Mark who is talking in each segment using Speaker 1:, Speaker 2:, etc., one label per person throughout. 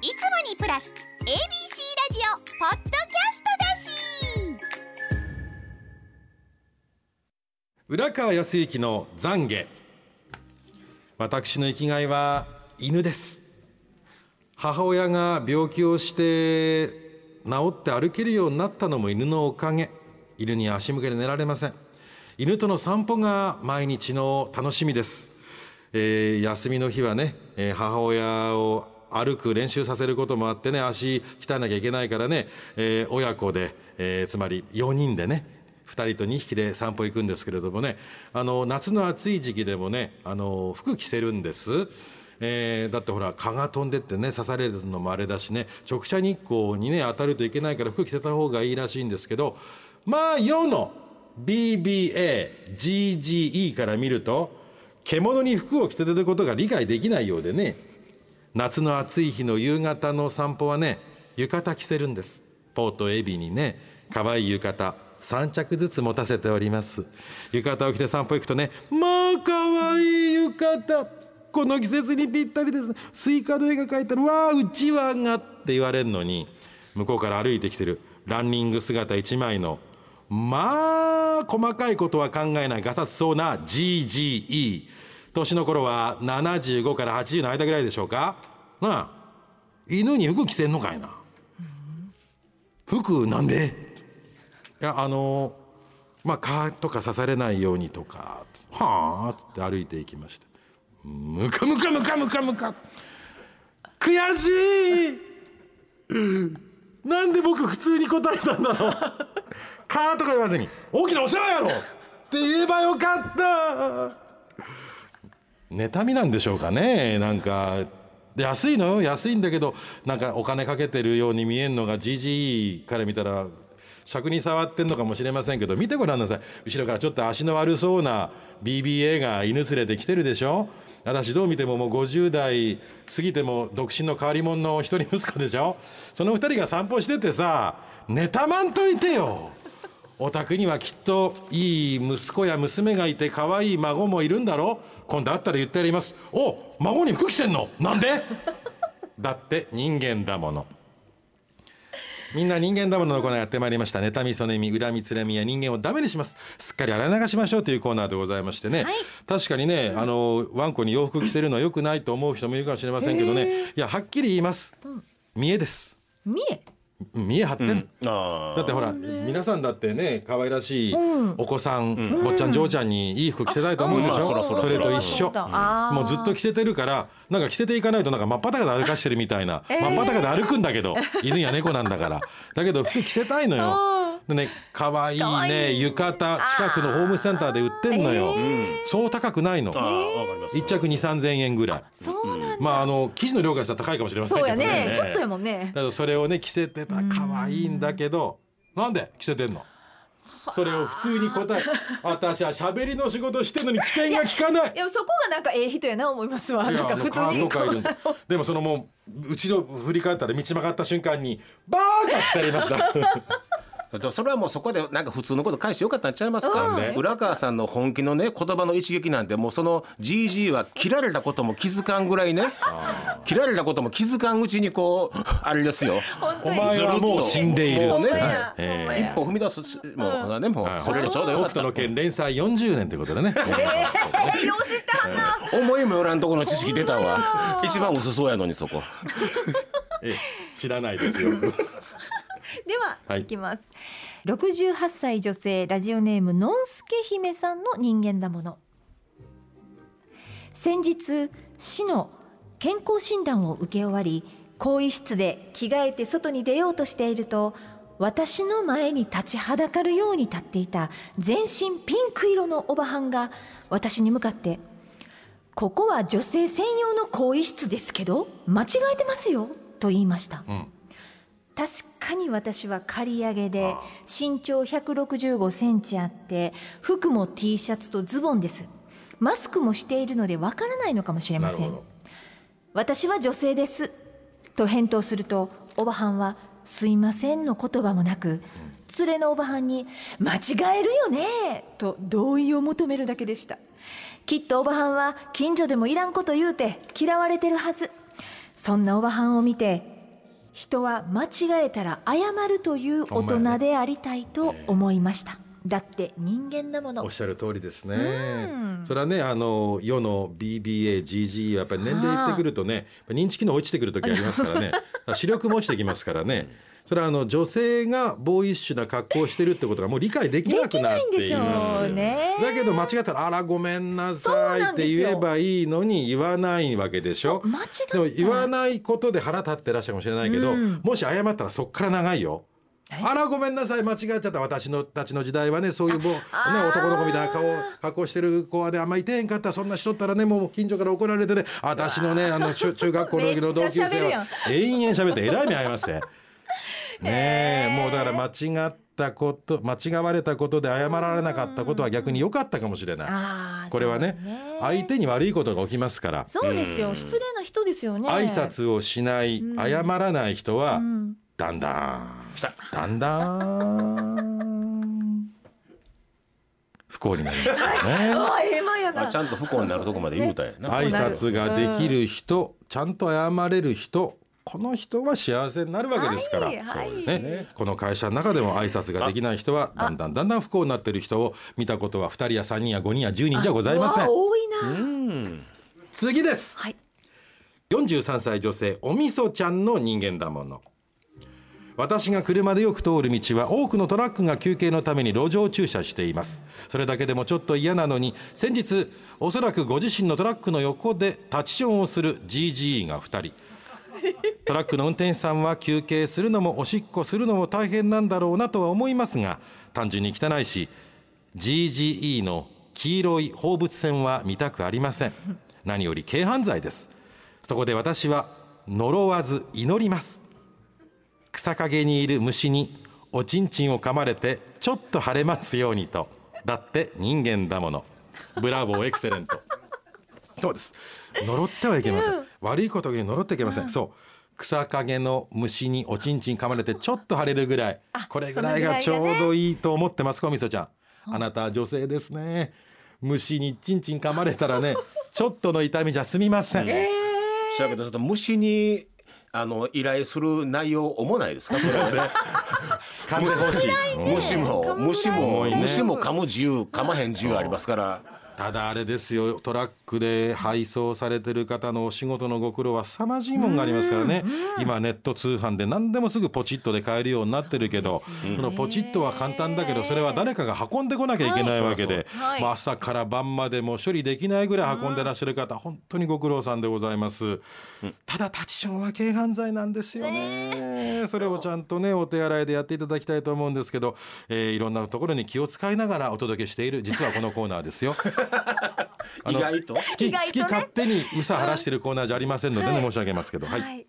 Speaker 1: いつもにプラス ABC ラジオポッドキャストだし。
Speaker 2: 浦川康之の懺悔。私の生きがいは犬です。母親が病気をして治って歩けるようになったのも犬のおかげ。犬に足向けて寝られません。犬との散歩が毎日の楽しみです、えー休みの日はね、えー母親を歩く練習させることもあってね足鍛えなきゃいけないからね、えー親子で、えーつまり4人でね2人と2匹で散歩行くんですけれどもねあの夏の暑い時期でもねあの服着せるんです。えーだってほら蚊が飛んでってね刺されるのもあれだしね直射日光にね当たるといけないから服着せた方がいいらしいんですけどまあ世の BBAGGE から見ると獣に服を着せてることが理解できないようでね夏の暑い日の夕方の散歩はね浴衣着せるんです。ポートエビにね可愛い浴衣3着ずつ持たせております。浴衣を着て散歩行くとねまあ可愛い浴衣この季節にぴったりですスイカの絵が描いてある。わあうちわがって言われるのに向こうから歩いてきてるランニング姿一枚のまあ細かいことは考えないガサツそうな GGE 年の頃は75から80の間ぐらいでしょうか？なあ犬に服着せんのかいな。服なんで？いやあのまあ蚊とか刺されないようにとかはあって歩いていきましたムカムカムカムカムカ。悔しい。なんで僕普通に答えたんだろう。蚊とか言わずに大きなお世話やろって言えばよかった。妬みなんでしょうかね。なんか安いの？よ安いんだけどなんかお金かけてるように見えるのが GG から見たら尺に触ってんのかもしれませんけど見てごらんなさい。後ろからちょっと足の悪そうな BBA が犬連れてきてるでしょ？私どう見てももう50代過ぎても独身の変わり者の一人息子でしょ？その二人が散歩しててさ妬まんといてよ。お宅にはきっといい息子や娘がいて可愛い孫もいるんだろ今度会ったら言ってやります。お孫に服着てんの？なんで？だって人間だもの。みんな人間だもののコーナーやってまいりました。妬みそねみ恨みつらみや人間をダメにします。すっかり洗い流しましょうというコーナーでございましてね、確かにねあのワンコに洋服着せるのは良くないと思う人もいるかもしれませんけどね。いやはっきり言います。見えです。
Speaker 3: 見え
Speaker 2: 見え張ってんの、
Speaker 4: あ
Speaker 2: だってほら皆さんだってね可愛らしいお子さん、坊ちゃん嬢ちゃんにいい服着せたいと思うでしょ、
Speaker 4: うん。まあそ
Speaker 2: れと一緒。
Speaker 3: あー。
Speaker 2: もうずっと着せてるからなんか着せていかないとなんか真っ裸で歩かしてるみたいな、真っ裸で歩くんだけど犬や猫なんだから。だけど服着せたいのよ。でね可愛いね浴衣近くのホームセンターで売ってんのよ、そう高くないの。
Speaker 4: あわかります。
Speaker 2: 一着2 3千円ぐらい。
Speaker 3: そうなんだ。
Speaker 2: まああの生地の量からしたら高いかもしれません
Speaker 3: そう
Speaker 2: けどね。
Speaker 3: やね。ちょっとやもんね。
Speaker 2: だからそれをね着せてた。可愛いんだけどなんで着せてんの？それを普通に答え私は喋りの仕事してんのに起点が効かない。
Speaker 3: いやそこがなんかええ人やな思いますわ。なんか普通に。
Speaker 2: でもそのもう後ろ振り返ったら道曲がった瞬間にバーカってやりました。
Speaker 4: でそれはもうそこでなんか普通のこと返してよかったんちゃいますか、
Speaker 2: うん。
Speaker 4: 浦川さんの本気のね言葉の一撃なんてもうその GG は切られたことも気づかんぐらいね切られたことも気づかんうちにこうあれですよ。
Speaker 2: お前はもう死んでいる
Speaker 4: もうね。
Speaker 2: え
Speaker 3: ほんまや
Speaker 4: 一歩踏み出すもうねもう
Speaker 2: はい。
Speaker 4: それでちょうどよかった。
Speaker 2: 北斗の拳連載40年ということでね。
Speaker 3: えーよう知ってはんな
Speaker 4: 思いもよらんところの知識出たわ。一番薄そうやのにそこ。
Speaker 2: ええ。知らないですよ
Speaker 3: では、
Speaker 2: はい
Speaker 3: い、きます。68歳女性ラジオネームのんすけ姫さんの人間だもの。先日市の健康診断を受け終わり更衣室で着替えて外に出ようとしていると私の前に立ちはだかるように立っていた全身ピンク色のおばはんが私に向かって「ここは女性専用の更衣室ですけど間違えてますよ」と言いました。確かに私は刈り上げで身長165センチあって服も T シャツとズボンです。マスクもしているのでわからないのかもしれません。私は女性です。と返答するとおばはんはすいませんの言葉もなく連れのおばはんに間違えるよねと同意を求めるだけでした。きっとおばはんは近所でもいらんこと言うて嫌われてるはずそんなおばはんを見て人は間違えたら謝るという大人でありたいと思いました、だって人間だもの
Speaker 2: おっしゃる通りですね。それはねあの世の BBA、GG はやっぱり年齢いってくるとね、認知機能落ちてくる時ありますからね。視力も落ちてきますからね。それはあの女性がボーイッシュな格好をしてるってことがもう理解できなくなっています。
Speaker 3: ね。
Speaker 2: だけど間違ったら「あらごめんなさい」って言えばいいのに言わないわけでしょ。
Speaker 3: そう間違った
Speaker 2: でも言わないことで腹立ってらっしゃるかもしれないけど、もし謝ったらそっから長いよ。あらごめんなさい間違っちゃった私のたちの時代はねそういうもうね男の子みたいな顔格好してる子はねあんまいてへんかったそんなしとったらねもう近所から怒られてね私のねあの中 中学校の時の同級生は延々喋ってえらい目合いますね。ねえ。もうだから間違ったこと間違われたことで謝られなかったことは逆に良かったかもしれない。これはね
Speaker 3: そう
Speaker 2: 相手に悪いことが起きますから。
Speaker 3: そうですよ。失礼な人ですよね。
Speaker 2: 挨拶をしない謝らない人は
Speaker 3: ん。
Speaker 2: だんだん。
Speaker 4: した。
Speaker 2: だんだん。不幸になりますよね。
Speaker 3: あーええ前やな。
Speaker 4: あちゃんと不幸になるとこまで言うたんやな、
Speaker 2: 挨拶ができる人、ちゃんと謝れる人この人は幸せになるわけですから、
Speaker 3: はいはい。
Speaker 2: そうですね。この会社の中でも挨拶ができない人はだんだんだんだん不幸になっている人を見たことは2人や3人や5人や10人じゃございません。
Speaker 3: 多いな、
Speaker 2: 次です。
Speaker 3: はい。
Speaker 2: 43歳女性おみそちゃんの人間だもの。私が車でよく通る道は多くのトラックが休憩のために路上駐車しています。それだけでもちょっと嫌なのに先日おそらくご自身のトラックの横で立ちションをする GG が2人トラックの運転手さんは休憩するのもおしっこするのも大変なんだろうなとは思いますが単純に汚いし GGE の黄色い放物線は見たくありません。何より軽犯罪です。そこで私は呪わず祈ります。草陰にいる虫におちんちんを噛まれてちょっと晴れますようにとだって人間だもの。ブラボーエクセレント。そうです？呪ってはいけません、悪いことに呪ってはいけません、そう草陰の虫におちんちん噛まれてちょっと腫れるぐらい。これぐらいがちょうどいいと思ってますかみそちゃん。あなたは女性ですね。虫にちんちん噛まれたらね ちょっとの痛みじゃ済みません、
Speaker 4: しやけどちょっと虫にあの依頼する内容重ないですか？それはね。
Speaker 2: 噛んでほし
Speaker 4: 虫も虫も、虫も噛む自由噛まへん自由ありますから
Speaker 2: ただあれですよトラックで配送されてる方のお仕事のご苦労は凄まじいもんがありますからね。今ネット通販で何でもすぐポチッとで買えるようになってるけどそのポチッとは簡単だけどそれは誰かが運んでこなきゃいけないわけで
Speaker 3: はい。
Speaker 2: まあ朝から晩までも処理できないぐらい運んでらっしゃる方本当にご苦労さんでございます。ただ立ちションは軽犯罪なんですよね。それをちゃんとねお手洗いでやっていただきたいと思うんですけどえーいろんなところに気を使いながらお届けしている実はこのコーナーですよ
Speaker 4: 意外と？
Speaker 2: 好き好き勝手にうさ晴らしてるコーナーじゃありませんのでね、申し上げますけどはい、
Speaker 3: はい、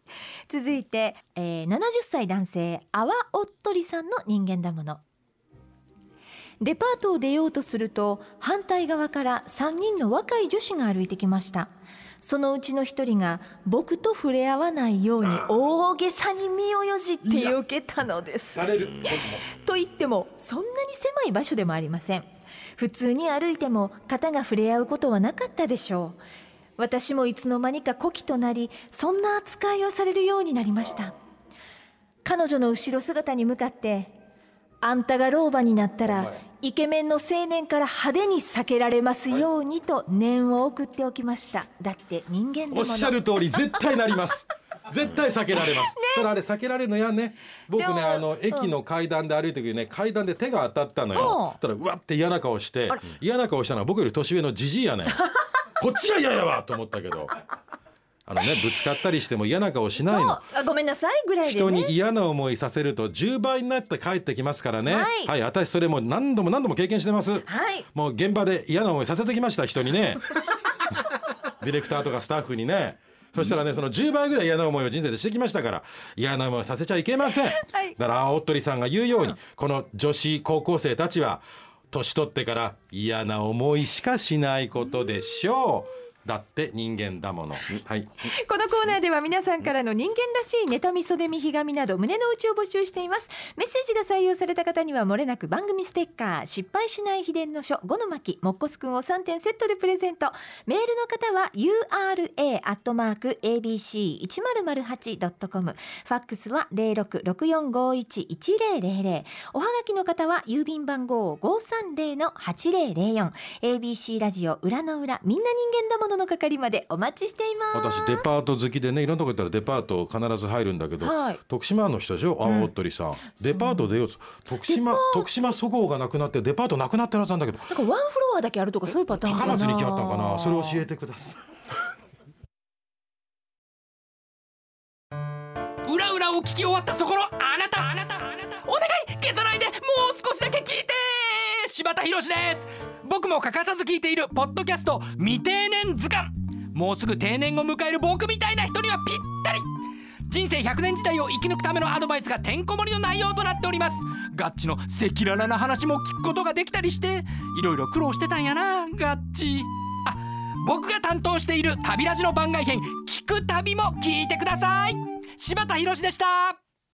Speaker 3: 続いて、えー、70歳男性阿波おっとりさんの人間だもの。デパートを出ようとすると反対側から3人の若い女子が歩いてきました。そのうちの一人が僕と触れ合わないように大げさに身をよじって避けたのです。
Speaker 2: される。
Speaker 3: と言ってもそんなに狭い場所でもありません普通に歩いても肩が触れ合うことはなかったでしょう。私もいつの間にか古希となりそんな扱いをされるようになりました。彼女の後ろ姿に向かってあんたが老婆になったらイケメンの青年から派手に避けられますようにと念を送っておきました。だって人間だもの
Speaker 2: おっしゃる通り絶対なります絶対避けられます、ただあれ避けられるのやね。僕ねあの駅の階段で歩いてる時にね階段で手が当たったのよ。
Speaker 3: うん。
Speaker 2: ただうわって嫌な顔して嫌な顔したのは僕より年上のじじいやねん。こっちが嫌やわと思ったけど。あのねぶつかったりしても嫌な顔しないの。
Speaker 3: ごめんなさいぐらいで
Speaker 2: 人に
Speaker 3: ね
Speaker 2: 嫌な思いさせると10倍になって帰ってきますからね。
Speaker 3: はい
Speaker 2: 私それも何度も何度も経験してます、
Speaker 3: はい。
Speaker 2: もう現場で嫌な思いさせてきました人にね。ディレクターとかスタッフにねそしたらねその10倍ぐらい嫌な思いを人生でしてきましたから嫌な思いさせちゃいけません、
Speaker 3: い。
Speaker 2: だから青っ鳥さんが言うようにこの女子高校生たちは年取ってから嫌な思いしかしないことでしょうだって人間だもの。はい。
Speaker 3: このコーナーでは皆さんからの人間らしいネタみそでみひがみなど胸の内を募集しています。メッセージが採用された方にはもれなく番組ステッカー失敗しない秘伝の書5の巻もっこすくんを3点セットでプレゼント。メールの方は ura アットマーク abc 一0 0 8 com ファックスは0664511000おはがきの方は郵便番号530の8004 ABC ラジオ裏の裏みんな人間だものの係までお待ちしています
Speaker 2: 私デパート好きでねいろんなとこ行ったらデパート必ず入るんだけど、
Speaker 3: はい。
Speaker 2: 徳島の人でしょ？青鳥さん、デパート出ようと。徳島徳島そごうがなくなってデパートなくなってるはずなんだけど。
Speaker 3: なんかワンフロアだけあるとかそういうパターンかな。
Speaker 2: 高松に来はったんかな。それ教えてください。
Speaker 5: 裏裏を聞き終わったそこのあなた。あなたお願い。消さないで。もう少しだけ聞いて。柴田博です僕も欠かさず聞いているポッドキャスト未定年図鑑。もうすぐ定年を迎える僕みたいな人にはぴったり。人生100年時代を生き抜くためのアドバイスがてんこ盛りの内容となっております。ガッチの赤裸々な話も聞くことができたりしていろいろ苦労してたんやなガッチ。あ僕が担当している旅ラジの番外編聞く旅も聞いてください。柴田博でした。